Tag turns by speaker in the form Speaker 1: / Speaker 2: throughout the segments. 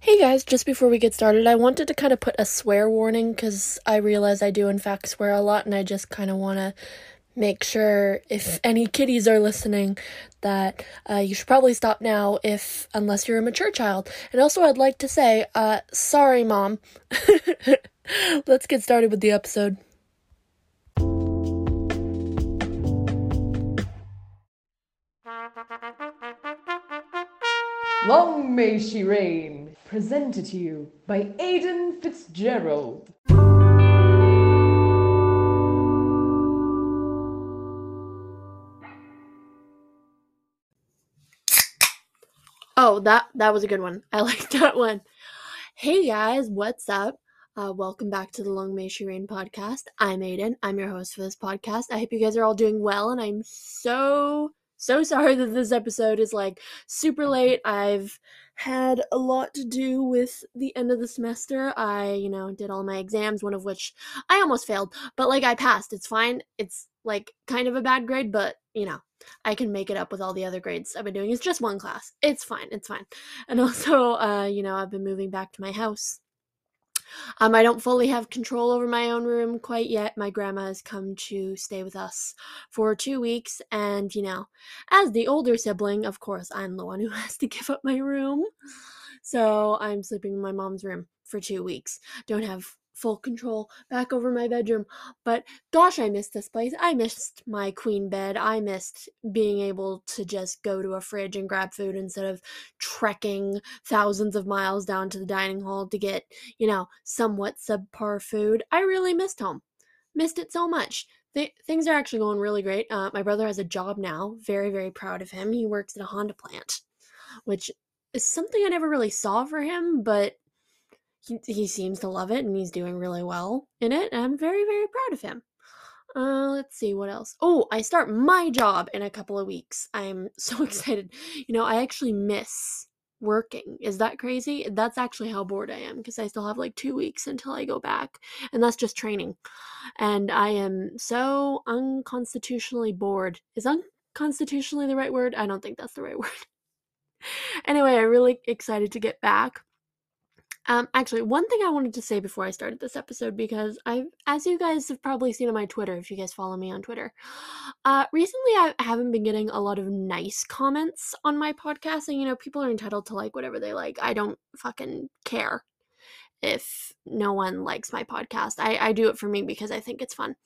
Speaker 1: Hey guys, just before we get started, I wanted to kind of put a swear warning because I realize I do, in fact, swear a lot, and I just kind of want to make sure if any kiddies are listening that uh, you should probably stop now if unless you're a mature child. And also i'd like to say uh, sorry mom. Let's get started with the episode
Speaker 2: Long may she reign, presented to you by Aidan Fitzgerald.
Speaker 1: oh that that was a good one i like that one hey guys what's up uh, welcome back to the Long May She Reign podcast. I'm Aidan. I'm your host for this podcast. I hope you guys are all doing well, and I'm so so sorry that this episode is like super late. I've had a lot to do with the end of the semester. I, you know, did all my exams, one of which I almost failed, but like I passed. It's fine. It's like kind of a bad grade, but you know, I can make it up with all the other grades I've been doing. It's just one class. It's fine. It's fine. And also, uh, you know, I've been moving back to my house um, I don't fully have control over my own room quite yet. My grandma has come to stay with us for two weeks, and you know, as the older sibling, of course, I'm the one who has to give up my room. So I'm sleeping in my mom's room for two weeks. Don't have full control back over my bedroom. But gosh, I missed this place. I missed my queen bed. I missed being able to just go to a fridge and grab food instead of trekking thousands of miles down to the dining hall to get, you know, somewhat subpar food. I really missed home. Missed it so much. Th- things are actually going really great. Uh, my brother has a job now. Very, very proud of him. He works at a Honda plant, which is something I never really saw for him, but he, he seems to love it and he's doing really well in it. And I'm very, very proud of him. Uh, let's see what else. Oh, I start my job in a couple of weeks. I'm so excited. You know, I actually miss working. Is that crazy? That's actually how bored I am because I still have like two weeks until I go back, and that's just training. And I am so unconstitutionally bored. Is unconstitutionally the right word? I don't think that's the right word. anyway, I'm really excited to get back. Um, actually, one thing I wanted to say before I started this episode, because I, as you guys have probably seen on my Twitter, if you guys follow me on Twitter, uh, recently I haven't been getting a lot of nice comments on my podcast, and you know, people are entitled to like whatever they like. I don't fucking care if no one likes my podcast. I, I do it for me because I think it's fun.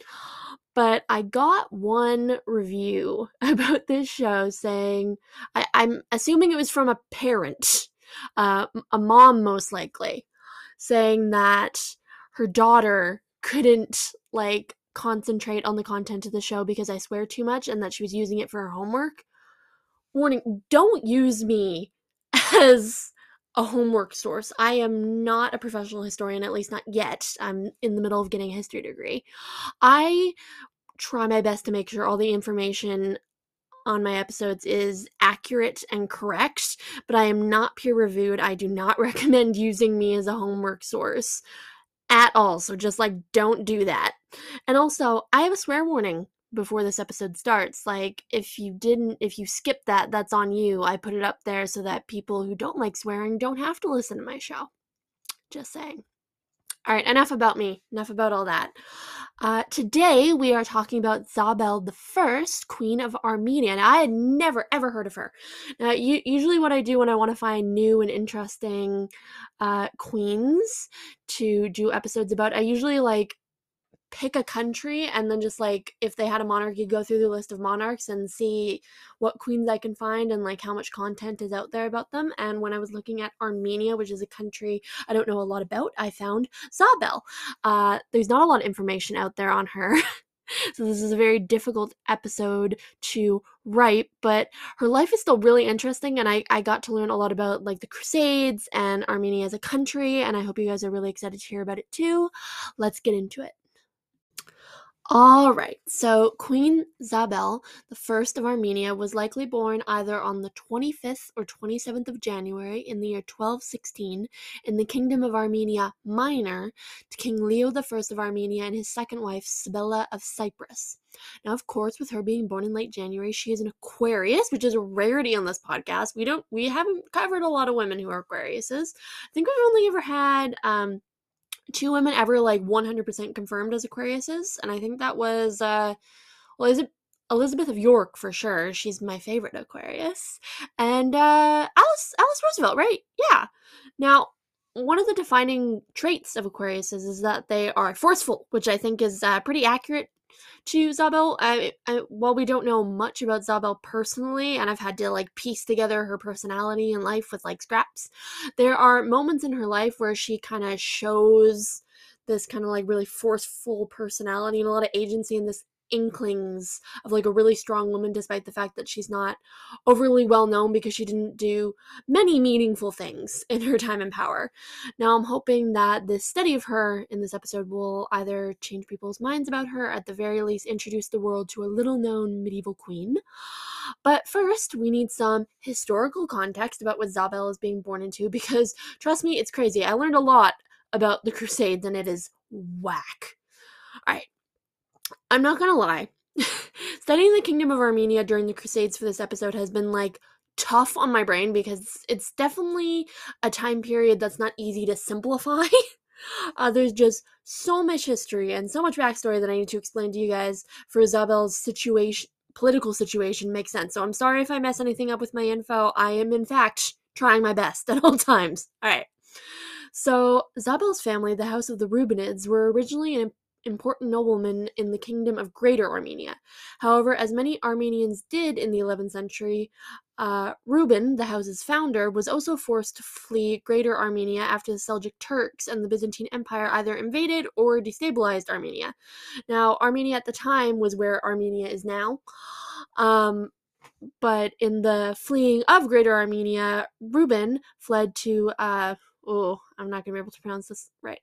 Speaker 1: But I got one review about this show saying, I, I'm assuming it was from a parent uh, a mom most likely, saying that her daughter couldn't like concentrate on the content of the show because I swear too much and that she was using it for her homework. Warning, don't use me as a homework source. I am not a professional historian, at least not yet. I'm in the middle of getting a history degree. I try my best to make sure all the information on my episodes is accurate and correct, but I am not peer reviewed. I do not recommend using me as a homework source at all. So just like don't do that. And also, I have a swear warning before this episode starts. Like if you didn't if you skipped that, that's on you. I put it up there so that people who don't like swearing don't have to listen to my show. Just saying. All right, enough about me. Enough about all that. Uh, today we are talking about Zabel the First, Queen of Armenia. Now, I had never ever heard of her. Now, usually what I do when I want to find new and interesting uh, queens to do episodes about, I usually like pick a country and then just like if they had a monarchy go through the list of monarchs and see what queens I can find and like how much content is out there about them. And when I was looking at Armenia which is a country I don't know a lot about I found Zabel uh, there's not a lot of information out there on her. So this is a very difficult episode to write but her life is still really interesting and I, I got to learn a lot about like the crusades and armenia as a country and i hope you guys are really excited to hear about it too. Let's get into it All right, so Queen Zabel, the first of Armenia, was likely born either on the 25th or 27th of January in the year 1216 in the Kingdom of Armenia Minor to King Leo I of Armenia and his second wife, Sibylla of Cyprus. Now, of course, with her being born in late January, she is an Aquarius, which is a rarity on this podcast. We don't, we haven't covered a lot of women who are Aquariuses. I think we've only ever had um, two women ever like 100% confirmed as Aquariuses, and I think that was uh, well, is it Elizabeth of York for sure. She's my favorite Aquarius, and uh, Alice Alice Roosevelt, right? Yeah. Now, one of the defining traits of Aquariuses is that they are forceful, which I think is uh, pretty accurate to Zabel. I, I, while we don't know much about Zabel personally, and I've had to like piece together her personality and life with like scraps, there are moments in her life where she kind of shows this kind of like really forceful personality and a lot of agency and this inklings of like a really strong woman despite the fact that she's not overly well known because she didn't do many meaningful things in her time in power. Now I'm hoping that this study of her in this episode will either change people's minds about her at the very least introduce the world to a little known medieval queen. But first, we need some historical context about what Zabel is being born into because trust me, it's crazy. I learned a lot about the Crusades and it is whack. All right, I'm not gonna lie. Studying the Kingdom of Armenia during the Crusades for this episode has been like tough on my brain because it's definitely a time period that's not easy to simplify. uh, there's just so much history and so much backstory that I need to explain to you guys for Zabel's situation, political situation makes sense. So I'm sorry if I mess anything up with my info. I am, in fact, trying my best at all times. All right. So, Zabel's family, the House of the Rubenids, were originally an important nobleman in the kingdom of Greater Armenia. However, as many Armenians did in the 11th century, uh, Reuben, the house's founder, was also forced to flee Greater Armenia after the Seljuk Turks and the Byzantine Empire either invaded or destabilized Armenia. Now, Armenia at the time was where Armenia is now. Um, but in the fleeing of Greater Armenia, Reuben fled to, uh, oh, I'm not going to be able to pronounce this right.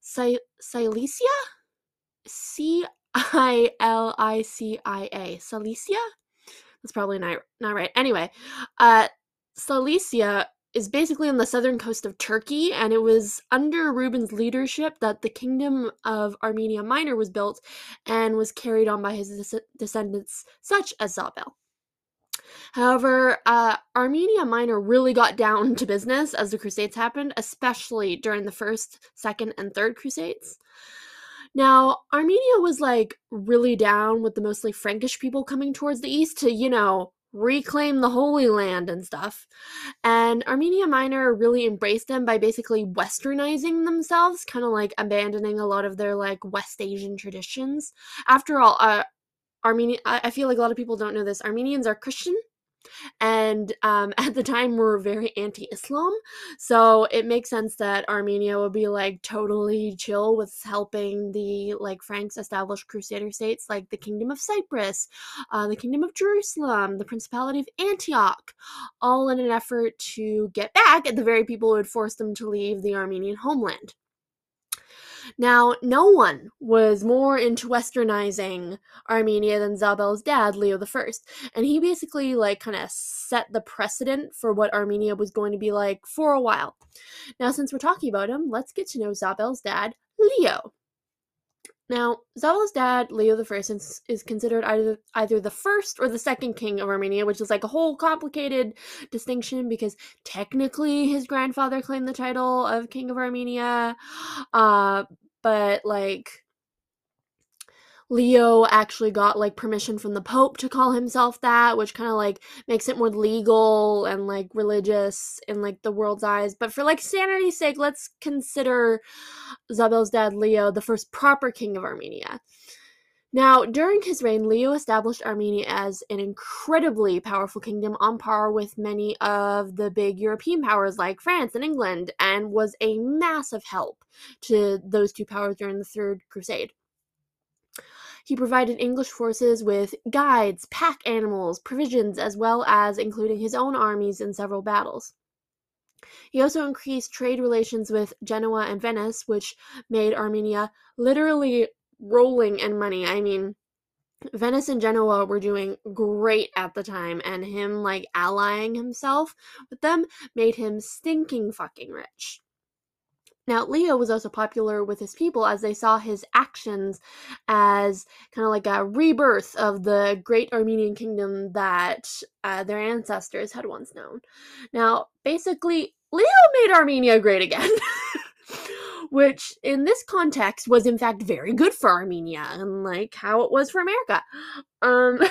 Speaker 1: Cilicia? C I L I C I A. Cilicia? That's probably not, not right. Anyway, uh, Cilicia is basically on the southern coast of Turkey, and it was under Reuben's leadership that the kingdom of Armenia Minor was built and was carried on by his des- descendants, such as Zabel. However, uh, Armenia Minor really got down to business as the Crusades happened, especially during the First, Second, and Third Crusades. Now, Armenia was like really down with the mostly Frankish people coming towards the east to, you know, reclaim the Holy Land and stuff. And Armenia Minor really embraced them by basically westernizing themselves, kind of like abandoning a lot of their like West Asian traditions. After all, uh, Armenia, I feel like a lot of people don't know this. Armenians are Christian and um, at the time were very anti-Islam. So it makes sense that Armenia would be like totally chill with helping the like Franks establish Crusader states like the Kingdom of Cyprus, uh, the Kingdom of Jerusalem, the Principality of Antioch, all in an effort to get back at the very people who had forced them to leave the Armenian homeland. Now, no one was more into westernizing Armenia than Zabel's dad, Leo I, and he basically like kind of set the precedent for what Armenia was going to be like for a while. Now, since we're talking about him, let's get to know Zabel's dad, Leo. Now, Zabel's dad, Leo I, is, is considered either either the first or the second king of Armenia, which is like a whole complicated distinction because technically his grandfather claimed the title of king of Armenia, uh, but like Leo actually got like permission from the Pope to call himself that, which kind of like makes it more legal and like religious in like the world's eyes. But for like sanity's sake, let's consider Zabel's dad Leo the first proper king of Armenia. Now, during his reign, Leo established Armenia as an incredibly powerful kingdom on par with many of the big European powers like France and England, and was a massive help to those two powers during the Third Crusade. He provided English forces with guides, pack animals, provisions, as well as including his own armies in several battles. He also increased trade relations with Genoa and Venice, which made Armenia literally rolling in money. I mean, Venice and Genoa were doing great at the time, and him like allying himself with them made him stinking fucking rich. Now, Leo was also popular with his people as they saw his actions as kind of like a rebirth of the great Armenian kingdom that uh, their ancestors had once known. Now, basically, Leo made Armenia great again. which in this context was in fact very good for Armenia and like how it was for America. Um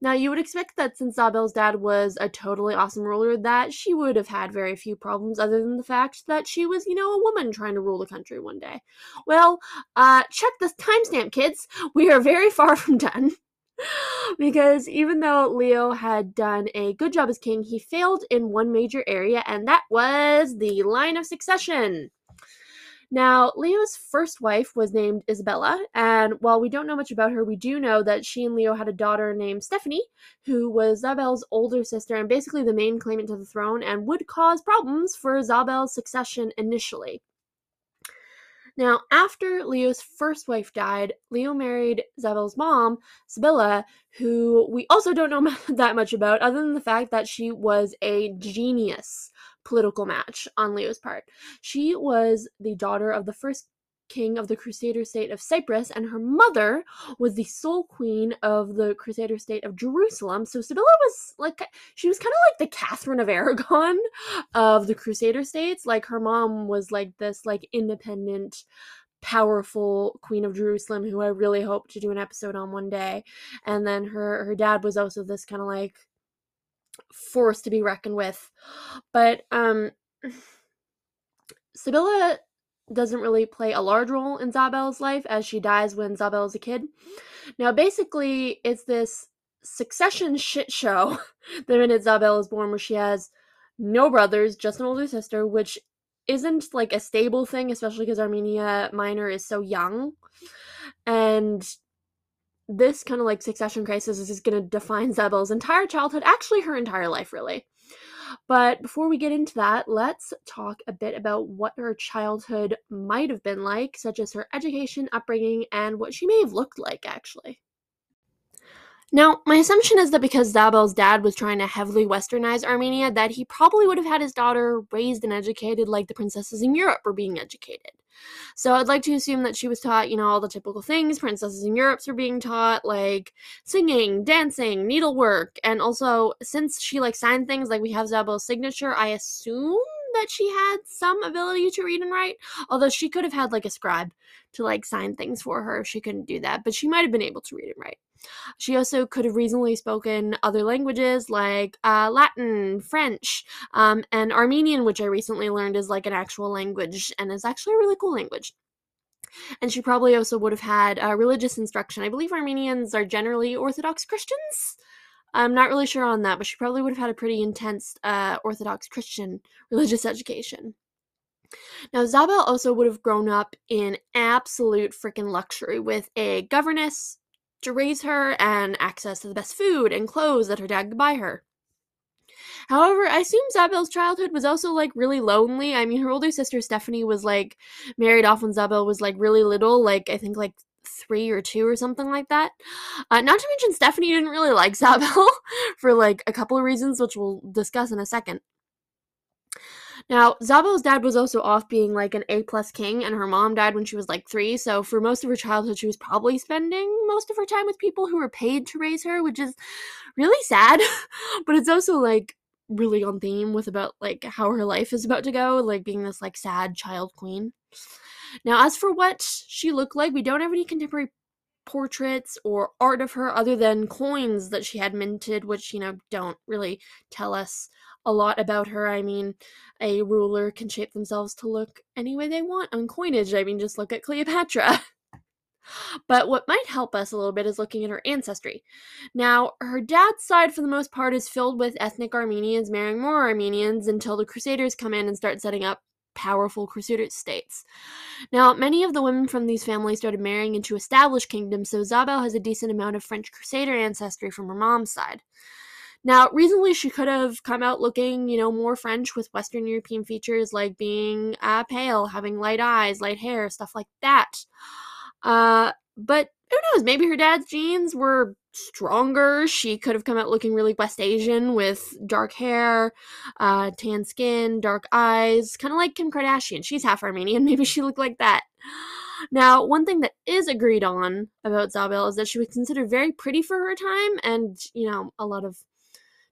Speaker 1: Now, you would expect that since Zabel's dad was a totally awesome ruler, that she would have had very few problems other than the fact that she was, you know, a woman trying to rule the country one day. Well, uh, check the timestamp, kids. We are very far from done. because even though Leo had done a good job as king, he failed in one major area, and that was the line of succession. Now, Leo's first wife was named Isabella, and while we don't know much about her, we do know that she and Leo had a daughter named Stephanie, who was Zabel's older sister and basically the main claimant to the throne and would cause problems for Zabel's succession initially. Now, after Leo's first wife died, Leo married Zabel's mom, Sibylla, who we also don't know that much about, other than the fact that she was a genius political match on Leo's part. She was the daughter of the first king of the Crusader state of Cyprus, and her mother was the sole queen of the Crusader state of Jerusalem. So Sibylla was like, she was kind of like the Catherine of Aragon of the Crusader states. Like her mom was like this like independent powerful queen of jerusalem who i really hope to do an episode on one day and then her her dad was also this kind of like force to be reckoned with. But um Sibylla doesn't really play a large role in Zabel's life as she dies when Zabel is a kid. Now basically it's this succession shit show the minute Zabel is born where she has no brothers, just an older sister, which isn't like a stable thing, especially because Armenia Minor is so young. And this kind of like succession crisis is going to define Zabel's entire childhood, actually, her entire life, really. But before we get into that, let's talk a bit about what her childhood might have been like, such as her education, upbringing, and what she may have looked like, actually. Now, my assumption is that because Zabel's dad was trying to heavily westernize Armenia, that he probably would have had his daughter raised and educated like the princesses in Europe were being educated. So I'd like to assume that she was taught, you know, all the typical things princesses in Europe were being taught, like singing, dancing, needlework, and also since she like signed things like we have Zabel's signature, I assume that she had some ability to read and write. Although she could have had like a scribe to like sign things for her if she couldn't do that, but she might have been able to read and write. She also could have reasonably spoken other languages like uh, Latin, French, um, and Armenian, which I recently learned is like an actual language and is actually a really cool language. And she probably also would have had uh, religious instruction. I believe Armenians are generally Orthodox Christians. I'm not really sure on that, but she probably would have had a pretty intense uh, Orthodox Christian religious education. Now, Zabel also would have grown up in absolute freaking luxury with a governess, to raise her and access to the best food and clothes that her dad could buy her. However, I assume Zabel's childhood was also like really lonely. I mean, her older sister Stephanie was like married off when Zabel was like really little, like I think like three or two or something like that. Uh, not to mention, Stephanie didn't really like Zabel for like a couple of reasons, which we'll discuss in a second. Now, Zabel's dad was also off being like an A plus king, and her mom died when she was like three. So for most of her childhood, she was probably spending most of her time with people who were paid to raise her, which is really sad. but it's also like really on theme with about like how her life is about to go, like being this like sad child queen. Now, as for what she looked like, we don't have any contemporary portraits or art of her other than coins that she had minted, which, you know, don't really tell us a lot about her. I mean, a ruler can shape themselves to look any way they want on coinage. I mean, just look at Cleopatra. But what might help us a little bit is looking at her ancestry. Now, her dad's side, for the most part, is filled with ethnic Armenians marrying more Armenians until the Crusaders come in and start setting up powerful Crusader states. Now, many of the women from these families started marrying into established kingdoms, so Zabel has a decent amount of French Crusader ancestry from her mom's side. Now, reasonably, she could have come out looking, you know, more French with Western European features like being uh, pale, having light eyes, light hair, stuff like that. Uh, but who knows? Maybe her dad's genes were stronger. She could have come out looking really West Asian with dark hair, uh, tan skin, dark eyes, kind of like Kim Kardashian. She's half Armenian. Maybe she looked like that. Now, one thing that is agreed on about Zabel is that she was considered very pretty for her time, and you know, a lot of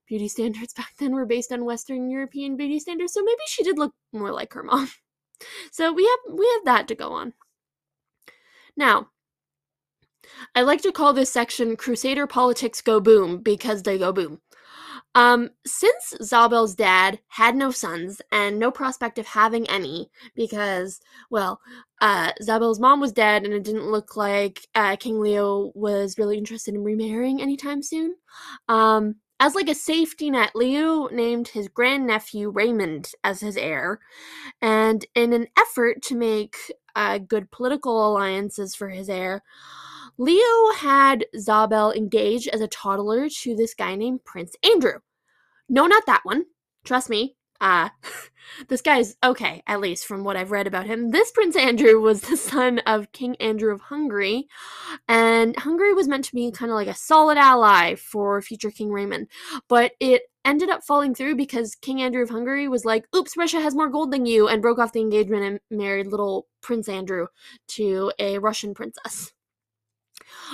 Speaker 1: beauty standards back then were based on Western European beauty standards, so maybe she did look more like her mom. So we have we have that to go on. Now, I like to call this section Crusader Politics Go Boom because they go boom. Um, since Zabel's dad had no sons and no prospect of having any, because, well, uh, Zabel's mom was dead and it didn't look like uh, King Leo was really interested in remarrying anytime soon. Um, as like a safety net, Leo named his grandnephew Raymond as his heir, and in an effort to make uh, good political alliances for his heir, Leo had Zabel engaged as a toddler to this guy named Prince Andrew. No, not that one. Trust me. Uh, this guy's okay, at least from what I've read about him. This Prince Andrew was the son of King Andrew of Hungary, and Hungary was meant to be kind of like a solid ally for future King Raymond. But it ended up falling through because King Andrew of Hungary was like, oops, Russia has more gold than you, and broke off the engagement and married little Prince Andrew to a Russian princess.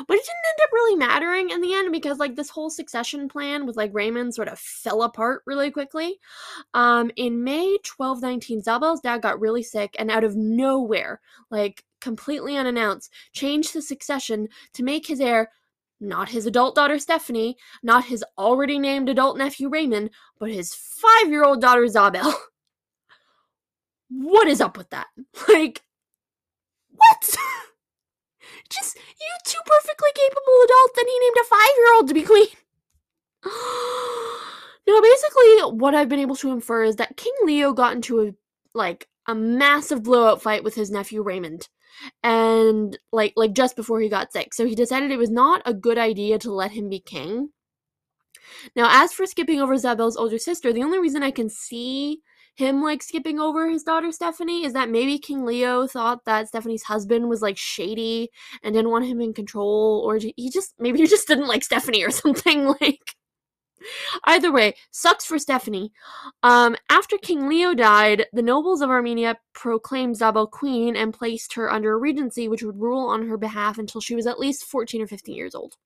Speaker 1: But it didn't end up really mattering in the end because like this whole succession plan with like Raymond sort of fell apart really quickly. Um, in May 1219, Zabel's dad got really sick and out of nowhere, like completely unannounced, changed the succession to make his heir not his adult daughter Stephanie, not his already named adult nephew Raymond, but his five year old daughter Zabel. what is up with that? Like, what? Just you two perfectly capable adults, and he named a five year old to be queen. now, basically, what I've been able to infer is that King Leo got into a like a massive blowout fight with his nephew Raymond. And like like just before he got sick. So he decided it was not a good idea to let him be king. Now as for skipping over zabel's older sister the only reason i can see him like skipping over his daughter Stephanie is that maybe King Leo thought that Stephanie's husband was like shady and didn't want him in control, or he just maybe he just didn't like Stephanie or something like. Either way, sucks for Stephanie. Um, after King Leo died, the nobles of Armenia proclaimed Zabel queen and placed her under a regency which would rule on her behalf until she was at least 14 or 15 years old.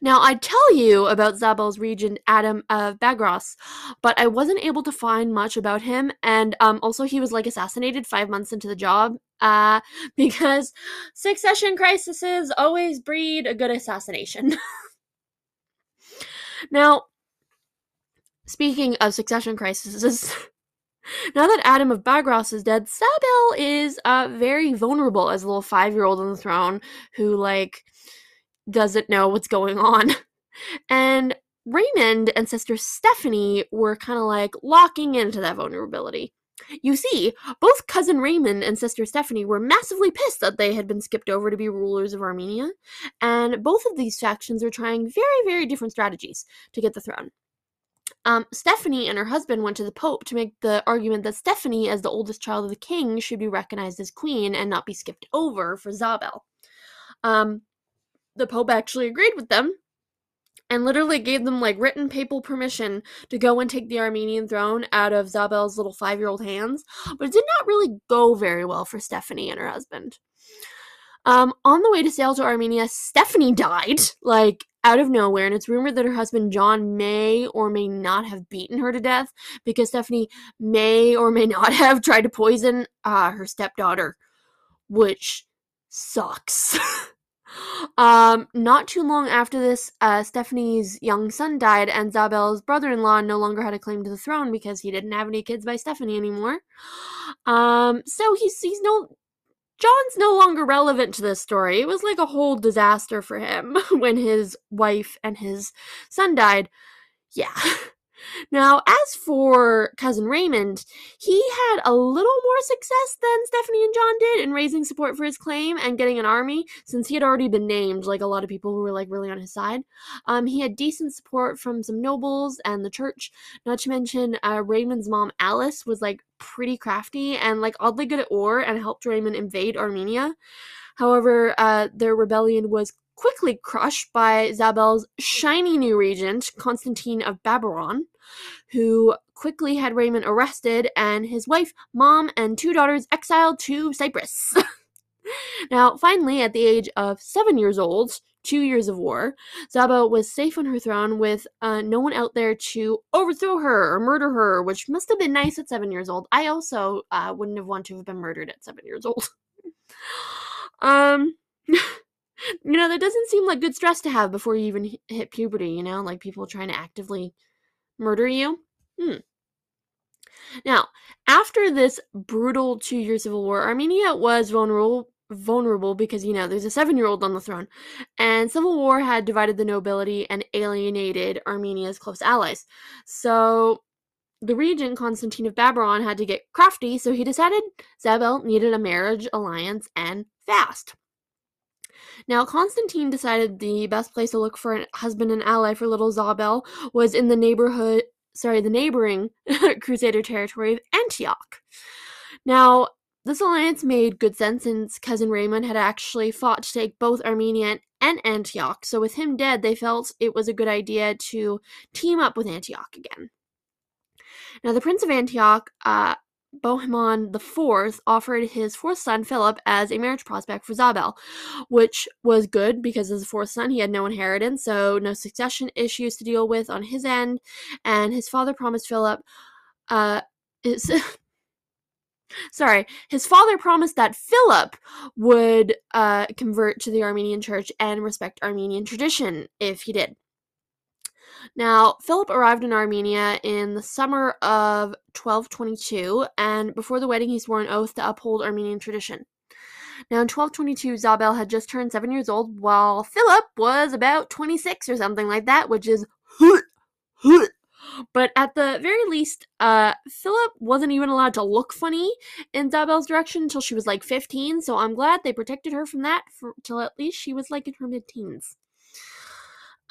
Speaker 1: Now, I'd tell you about Zabel's regent, Adam of Baghras, but I wasn't able to find much about him, and um, also he was like assassinated five months into the job, uh, because succession crises always breed a good assassination. now, speaking of succession crises, now that Adam of Baghras is dead, Zabel is uh, very vulnerable as a little five year old on the throne who, like, doesn't know what's going on. And Raymond and sister Stephanie were kind of like locking into that vulnerability. You see, both cousin Raymond and sister Stephanie were massively pissed that they had been skipped over to be rulers of Armenia, and both of these factions are trying very, very different strategies to get the throne. Um, Stephanie and her husband went to the Pope to make the argument that Stephanie, as the oldest child of the king, should be recognized as queen and not be skipped over for Zabel. Um, the Pope actually agreed with them and literally gave them like written papal permission to go and take the Armenian throne out of Zabel's little five year old hands, but it did not really go very well for Stephanie and her husband. Um, on the way to sail to Armenia, Stephanie died, like out of nowhere, and it's rumored that her husband John may or may not have beaten her to death because Stephanie may or may not have tried to poison uh, her stepdaughter, which sucks. Um, not too long after this, uh, Stephanie's young son died, and Zabel's brother-in-law no longer had a claim to the throne because he didn't have any kids by Stephanie anymore. Um, so he's he's no John's no longer relevant to this story. It was like a whole disaster for him when his wife and his son died. Yeah. Now, as for cousin Raymond, he had a little more success than Stephanie and John did in raising support for his claim and getting an army, since he had already been named, like a lot of people who were like really on his side. Um, he had decent support from some nobles and the church. Not to mention, uh, Raymond's mom Alice was like pretty crafty and like oddly good at war and helped Raymond invade Armenia. However, uh, their rebellion was quickly crushed by Zabel's shiny new regent, Constantine of Baberon, who quickly had Raymond arrested and his wife, mom, and two daughters exiled to Cyprus. now, finally, at the age of seven years old, two years of war, Zabel was safe on her throne with uh, no one out there to overthrow her or murder her, which must have been nice at seven years old. I also uh, wouldn't have wanted to have been murdered at seven years old. um, you know, that doesn't seem like good stress to have before you even hit puberty, you know, like people trying to actively murder you. Hmm. Now, after this brutal two year civil war, Armenia was vulnerable vulnerable because you know there's a seven year old on the throne and civil war had divided the nobility and alienated armenia's close allies so the regent constantine of babylon had to get crafty so he decided zabel needed a marriage alliance and fast now constantine decided the best place to look for a husband and ally for little zabel was in the neighborhood sorry the neighboring crusader territory of antioch now this alliance made good sense since cousin Raymond had actually fought to take both Armenia and Antioch, so with him dead, they felt it was a good idea to team up with Antioch again. Now, the Prince of Antioch, uh, Bohemond IV, offered his fourth son Philip as a marriage prospect for Zabel, which was good because as a fourth son, he had no inheritance, so no succession issues to deal with on his end, and his father promised Philip. Uh, is sorry, his father promised that Philip would uh, convert to the Armenian church and respect Armenian tradition if he did. Now, Philip arrived in Armenia in the summer of 1222, and before the wedding, he swore an oath to uphold Armenian tradition. Now, in 1222, Zabel had just turned seven years old, while Philip was about 26 or something like that, which is but at the very least, uh, Philip wasn't even allowed to look funny in Zabel's direction until she was like 15, so I'm glad they protected her from that for, till at least she was like in her mid teens.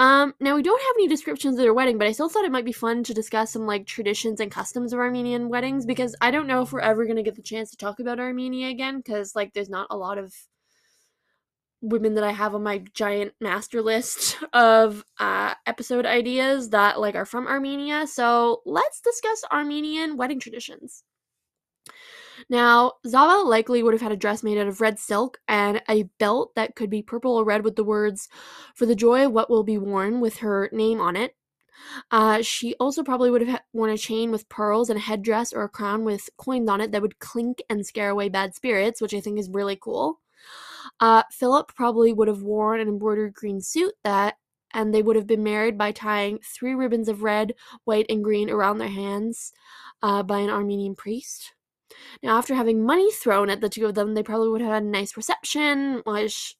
Speaker 1: Um, now we don't have any descriptions of their wedding, but I still thought it might be fun to discuss some like traditions and customs of Armenian weddings because I don't know if we're ever gonna get the chance to talk about Armenia again because like there's not a lot of women that I have on my giant master list of uh, episode ideas that like are from Armenia. So let's discuss Armenian wedding traditions. Now, Zabel likely would have had a dress made out of red silk and a belt that could be purple or red with the words "For the joy of what will be worn" with her name on it. Uh, she also probably would have worn a chain with pearls and a headdress or a crown with coins on it that would clink and scare away bad spirits, which I think is really cool. Uh, Philip probably would have worn an embroidered green suit that, and they would have been married by tying three ribbons of red, white, and green around their hands uh, by an Armenian priest. Now, after having money thrown at the two of them, they probably would have had a nice reception, which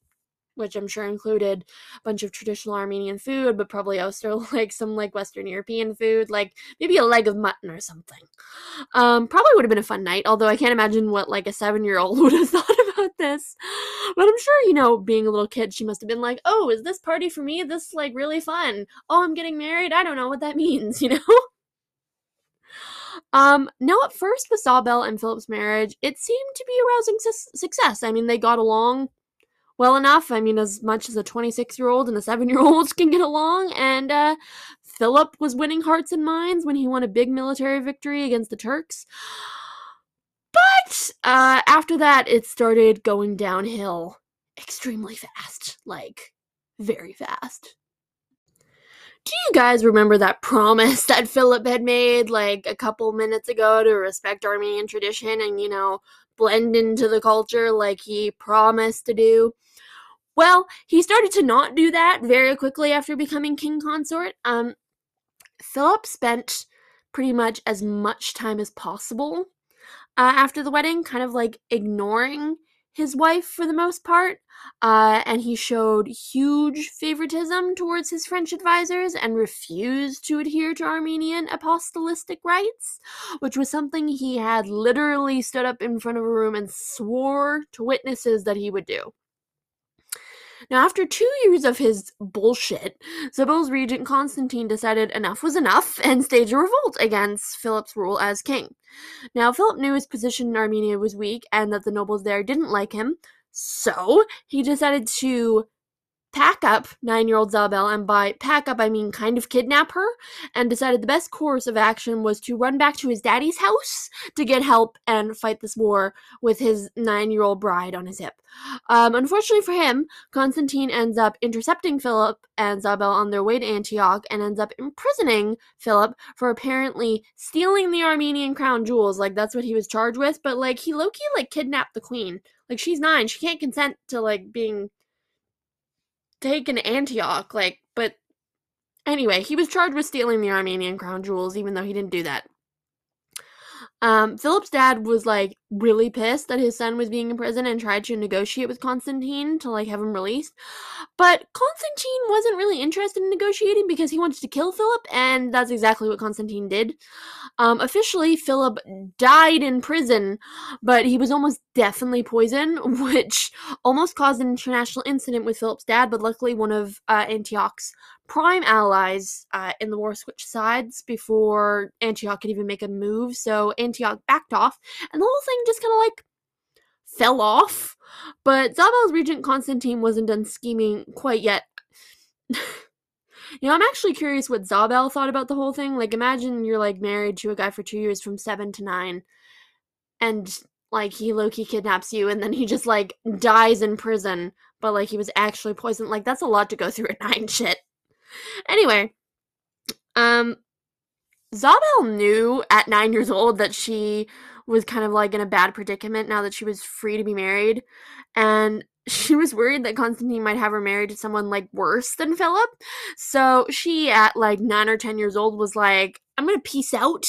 Speaker 1: which I'm sure included a bunch of traditional Armenian food, but probably also like some like Western European food, like maybe a leg of mutton or something. Um, probably would have been a fun night, although I can't imagine what like a seven year old would have thought about this. But I'm sure, you know, being a little kid, she must have been like, oh, is this party for me? This like really fun. Oh, I'm getting married. I don't know what that means, you know? Um, now, at first, with Zabel and Philip's marriage, it seemed to be a rousing su- success. I mean, they got along well enough. I mean, as much as a 26 year old and a 7 year old can get along. And uh, Philip was winning hearts and minds when he won a big military victory against the Turks. But uh, after that, it started going downhill extremely fast. Like, very fast. Do you guys remember that promise that Philip had made like a couple minutes ago to respect Armenian tradition and, you know, blend into the culture like he promised to do? Well, he started to not do that very quickly after becoming king consort. Um, Philip spent pretty much as much time as possible uh, after the wedding, kind of like ignoring his wife for the most part. Uh, and he showed huge favoritism towards his French advisors and refused to adhere to Armenian apostolic rites, which was something he had literally stood up in front of a room and swore to witnesses that he would do. Now, after two years of his bullshit, Zabel's regent Constantine decided enough was enough and staged a revolt against Philip's rule as king. Now, Philip knew his position in Armenia was weak and that the nobles there didn't like him, So he decided to pack up nine year old Zabel, and by pack up, I mean kind of kidnap her, and decided the best course of action was to run back to his daddy's house to get help and fight this war with his nine year old bride on his hip. Um, unfortunately for him, Constantine ends up intercepting Philip and Zabel on their way to Antioch and ends up imprisoning Philip for apparently stealing the Armenian crown jewels. Like, that's what he was charged with, but like, he low key, like, kidnapped the queen. Like, she's nine. She can't consent to, like, being taken Antioch, like, but anyway, he was charged with stealing the Armenian crown jewels, even though he didn't do that. Um, Philip's dad was like really pissed that his son was being in prison and tried to negotiate with Constantine to like have him released. But Constantine wasn't really interested in negotiating because he wanted to kill Philip, and that's exactly what Constantine did. Um, officially, Philip died in prison, but he was almost definitely poisoned, which almost caused an international incident with Philip's dad. But luckily, one of uh, Antioch's prime allies uh, in the war switched sides before Antioch could even make a move. So Antioch backed off, and the whole thing just kind of like fell off. But Zabel's regent Constantine wasn't done scheming quite yet. you know, I'm actually curious what Zabel thought about the whole thing. Like, imagine you're like married to a guy for two years from seven to nine, and like he low key kidnaps you, and then he just like dies in prison, but like he was actually poisoned. Like, that's a lot to go through at nine shit. Anyway, um, Zabel knew at nine years old that she was kind of like in a bad predicament now that she was free to be married. And she was worried that Constantine might have her married to someone like worse than Philip. So she, at like nine or ten years old, was like, I'm gonna peace out.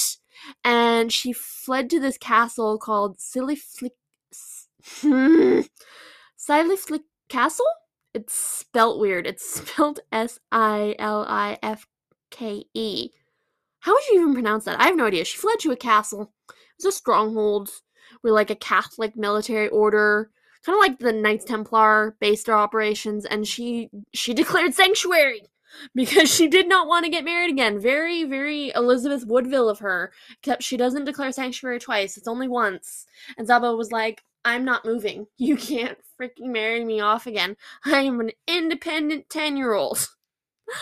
Speaker 1: And she fled to this castle called Silly Flick. Silly Flick Castle? It's spelt weird. It's spelled S I L I F K E. How would you even pronounce that? I have no idea. She fled to a castle. It was a stronghold where like a Catholic military order, kind of like the Knights Templar based their operations, and she she declared sanctuary because she did not want to get married again. Very, very Elizabeth Woodville of her. Except she doesn't declare sanctuary twice. It's only once. And Zabel was like, I'm not moving. You can't freaking marry me off again. I am an independent 10 year old.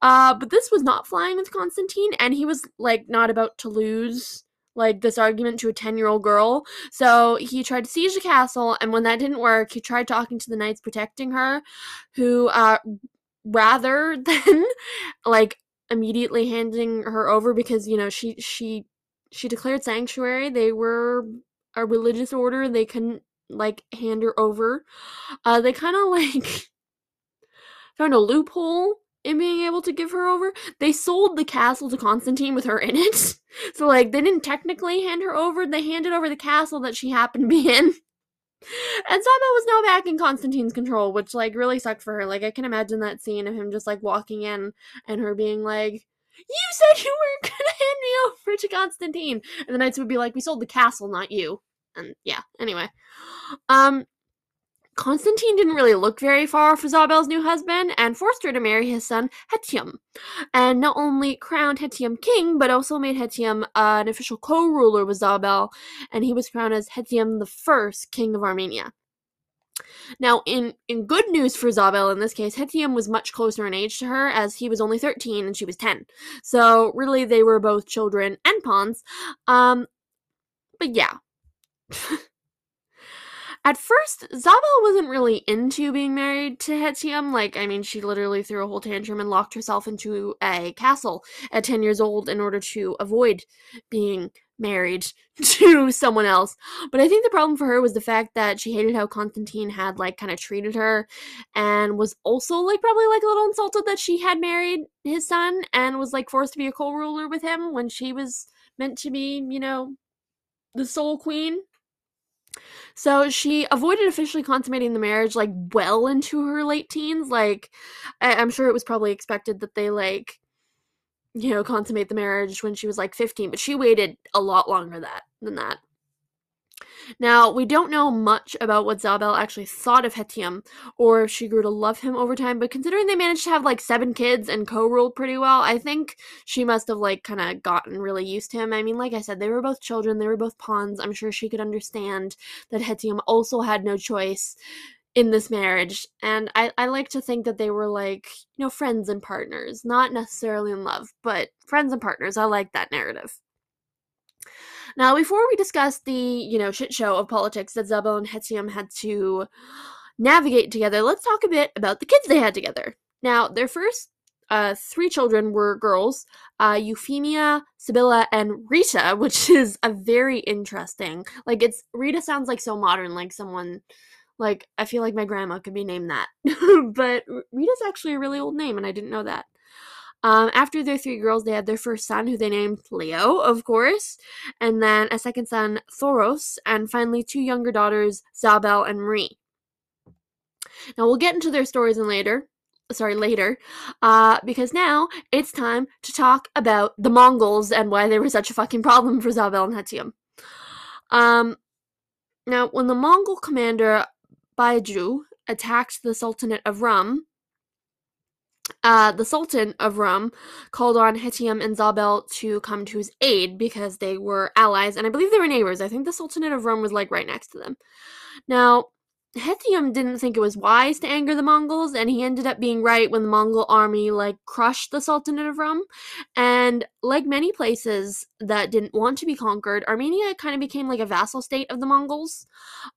Speaker 1: Uh, but this was not flying with Constantine, and he was like not about to lose like this argument to a 10 year old girl. So he tried to siege the castle, and when that didn't work, he tried talking to the knights protecting her, who, uh, rather than like immediately handing her over because you know she she she declared sanctuary they were a religious order they couldn't like hand her over uh they kind of like found a loophole in being able to give her over. They sold the castle to constantine with her in it. So like they didn't technically hand her over they handed over the castle that she happened to be in. And Zabel was now back in Constantine's control, which like really sucked for her. Like I can imagine that scene of him just like walking in and her being like, "You said you weren't gonna hand me over to Constantine," and the knights would be like, "We sold the castle, not you." and yeah, anyway. Um Constantine didn't really look very far for Zabel's new husband and forced her to marry his son Hethum, and not only crowned Hethum king, but also made Hethum uh, an official co-ruler with Zabel, and he was crowned as Hethum the first king of Armenia. Now, in, in good news for Zabel in this case, Hethum was much closer in age to her, as he was only 13 and she was 10. So, really, they were both children and pawns. Um, but yeah, At first, Zabel wasn't really into being married to Hethum. Like, I mean, she literally threw a whole tantrum and locked herself into a castle at 10 years old in order to avoid being married to someone else. But I think the problem for her was the fact that she hated how Constantine had, like, kind of treated her and was also, like, probably, like, a little insulted that she had married his son and was, like, forced to be a co ruler with him when she was meant to be, you know, the sole queen so she avoided officially consummating the marriage like well into her late teens. Like, I- am sure it was probably expected that they like, you know, consummate the marriage when she was like 15, but she waited a lot longer that than that. Now, we don't know much about what Zabel actually thought of Hethum, or if she grew to love him over time, but considering they managed to have like seven kids and co ruled pretty well, I think she must have like kind of gotten really used to him. I mean, like I said, they were both children, they were both pawns. I'm sure she could understand that Hethum also had no choice in this marriage and I, I like to think that they were like you know friends and partners not necessarily in love but friends and partners i like that narrative now, before we discuss the, you know, shit show of politics that Zabel and Hethum had to navigate together, let's talk a bit about the kids they had together. Now, their first uh, three children were girls uh, Euphemia, Sibylla, and Rita, which is a very interesting. Like, it's Rita sounds like so modern, like someone. Like, I feel like my grandma could be named that. but Rita's actually a really old name, and I didn't know that. Um, after their three girls, they had their first son, who they named Leo, of course, and then a second son, Thoros, and finally two younger daughters, Zabel and Marie. Now we'll get into their stories in later, sorry, later, uh, because now it's time to talk about the Mongols and why they were such a fucking problem for Zabel and Hethum. Um, now, when the Mongol commander Baiju attacked the Sultanate of Rum, uh, the Sultan of Rum called on Hethum and Zabel to come to his aid because they were allies, and I believe they were neighbors. I think the Sultanate of Rum was like right next to them. Now, Hethum didn't think it was wise to anger the Mongols, and he ended up being right when the Mongol army like crushed the Sultanate of Rum. And like many places that didn't want to be conquered, Armenia kind of became like a vassal state of the Mongols.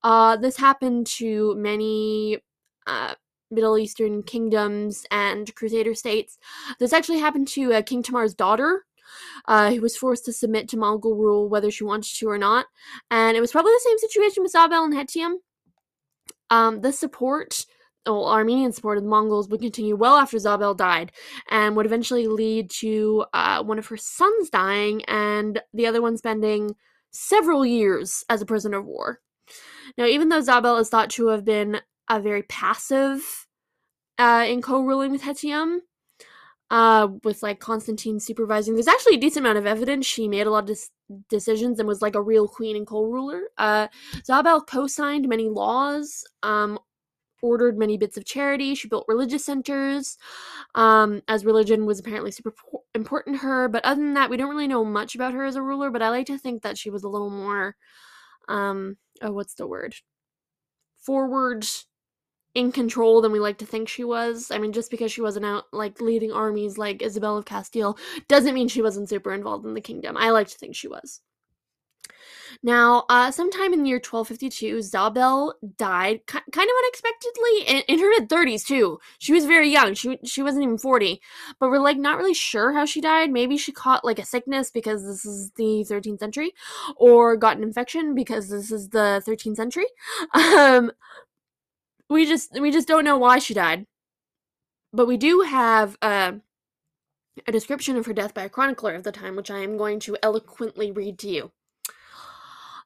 Speaker 1: Uh, this happened to many uh, Middle Eastern kingdoms and Crusader states. This actually happened to uh, King Tamar's daughter, uh, who was forced to submit to Mongol rule whether she wanted to or not. And it was probably the same situation with Zabel and Hethum. Um, the support, well, Armenian support of the Mongols would continue well after Zabel died and would eventually lead to uh, one of her sons dying and the other one spending several years as a prisoner of war. Now, even though Zabel is thought to have been a very passive uh, in co-ruling with Hethum, uh, with like Constantine supervising. There's actually a decent amount of evidence she made a lot of decisions and was like a real queen and co-ruler. Uh, Zabel co-signed many laws, um, ordered many bits of charity. She built religious centers, um, as religion was apparently super important to her. But other than that, we don't really know much about her as a ruler. But I like to think that she was a little more, um, oh, what's the word? Forward in control than we like to think she was. I mean, just because she wasn't out like leading armies like Isabel of Castile doesn't mean she wasn't super involved in the kingdom. I like to think she was. Now, uh, sometime in the year 1252, Zabel died kind of unexpectedly in, in her mid 30s too. She was very young. She she wasn't even 40, but we're like not really sure how she died. Maybe she caught like a sickness because this is the 13th century, or got an infection because this is the 13th century. Um, we just we just don't know why she died. But we do have uh, a description of her death by a chronicler of the time, which I am going to eloquently read to you.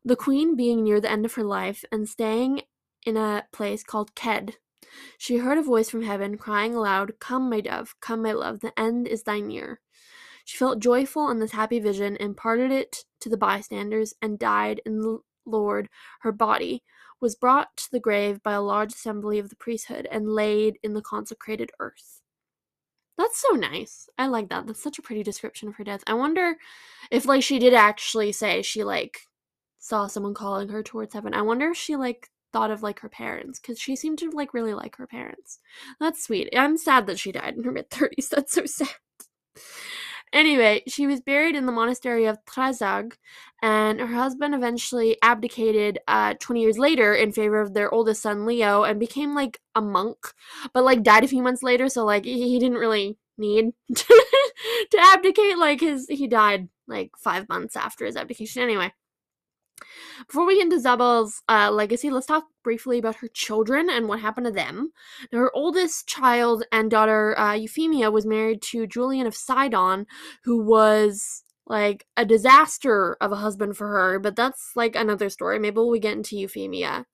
Speaker 1: The queen being near the end of her life and staying in a place called Ked, she heard a voice from heaven crying aloud, Come, my dove, come, my love, the end is thy near. She felt joyful in this happy vision, imparted it to the bystanders, and died in the Lord her body, was brought to the grave by a large assembly of the priesthood and laid in the consecrated earth. That's so nice. I like that. That's such a pretty description of her death. I wonder if like she did actually say she like saw someone calling her towards heaven. I wonder if she like thought of like her parents cuz she seemed to like really like her parents. That's sweet. I'm sad that she died in her mid 30s. That's so sad. Anyway, she was buried in the monastery of Trazag, and her husband eventually abdicated uh, 20 years later in favor of their oldest son, Leo, and became like a monk, but like died a few months later, so like he didn't really need to, to abdicate. Like his, he died like five months after his abdication. Anyway. Before we get into Zabel's uh, legacy, let's talk briefly about her children and what happened to them. Now, her oldest child and daughter, uh, Euphemia, was married to Julian of Sidon, who was like a disaster of a husband for her, but that's like another story. Maybe we get into Euphemia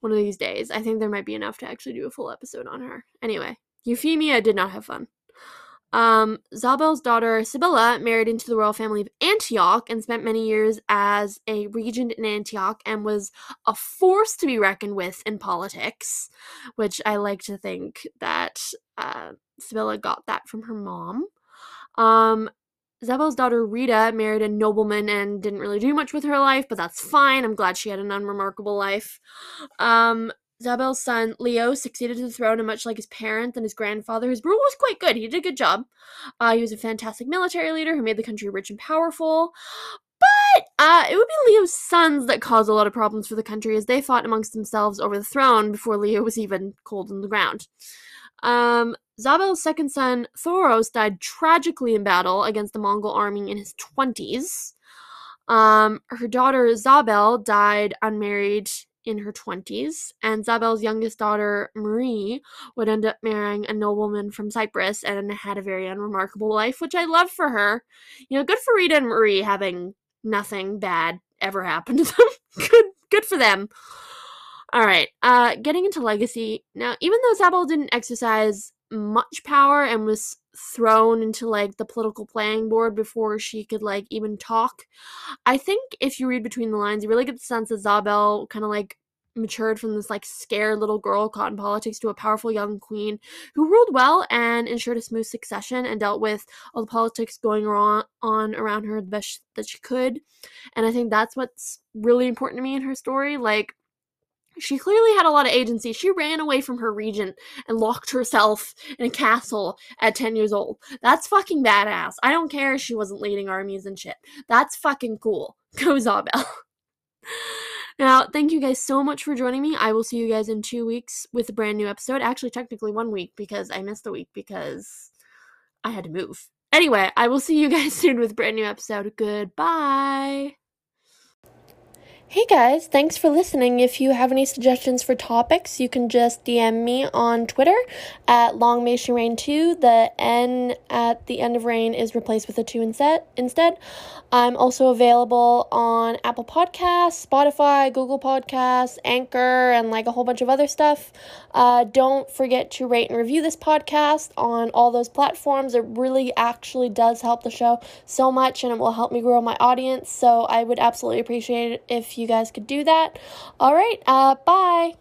Speaker 1: one of these days. I think there might be enough to actually do a full episode on her. Anyway, Euphemia did not have fun. Um, Zabel's daughter Sibylla married into the royal family of Antioch and spent many years as a regent in Antioch and was a force to be reckoned with in politics, which I like to think that uh, Sibylla got that from her mom. Um, Zabel's daughter Rita married a nobleman and didn't really do much with her life, but that's fine. I'm glad she had an unremarkable life. Um, Zabel's son Leo succeeded to the throne, and much like his parents and his grandfather, his rule was quite good. He did a good job. Uh, he was a fantastic military leader who made the country rich and powerful. But uh, it would be Leo's sons that caused a lot of problems for the country as they fought amongst themselves over the throne before Leo was even cold in the ground. Um, Zabel's second son, Thoros, died tragically in battle against the Mongol army in his 20s. Um, her daughter, Zabel, died unmarried in her 20s, and Zabel's youngest daughter, Marie, would end up marrying a nobleman from Cyprus and had a very unremarkable life, which I love for her. You know, good for Rita and Marie having nothing bad ever happen to them. good, good for them. All right, uh, getting into legacy. Now, even though Zabel didn't exercise much power and was thrown into like the political playing board before she could like even talk. I think if you read between the lines, you really get the sense that Zabel kind of like matured from this like scared little girl caught in politics to a powerful young queen who ruled well and ensured a smooth succession and dealt with all the politics going on, on around her the best that she could. And I think that's what's really important to me in her story. Like she clearly had a lot of agency. She ran away from her regent and locked herself in a castle at 10 years old. That's fucking badass. I don't care if she wasn't leading armies and shit. That's fucking cool. Go Zabel. now, thank you guys so much for joining me. I will see you guys in two weeks with a brand new episode. Actually, technically one week because I missed a week because I had to move. Anyway, I will see you guys soon with a brand new episode. Goodbye. Hey guys, thanks for listening. If you have any suggestions for topics, you can just DM me on Twitter at Long May She Reign 2. The N at the end of rain is replaced with a 2 instead. instead. I'm also available on Apple Podcasts, Spotify, Google Podcasts, Anchor, and like a whole bunch of other stuff. Uh, don't forget to rate and review this podcast on all those platforms. It really actually does help the show so much and it will help me grow my audience. So I would absolutely appreciate it if you guys could do that. All right, uh, bye.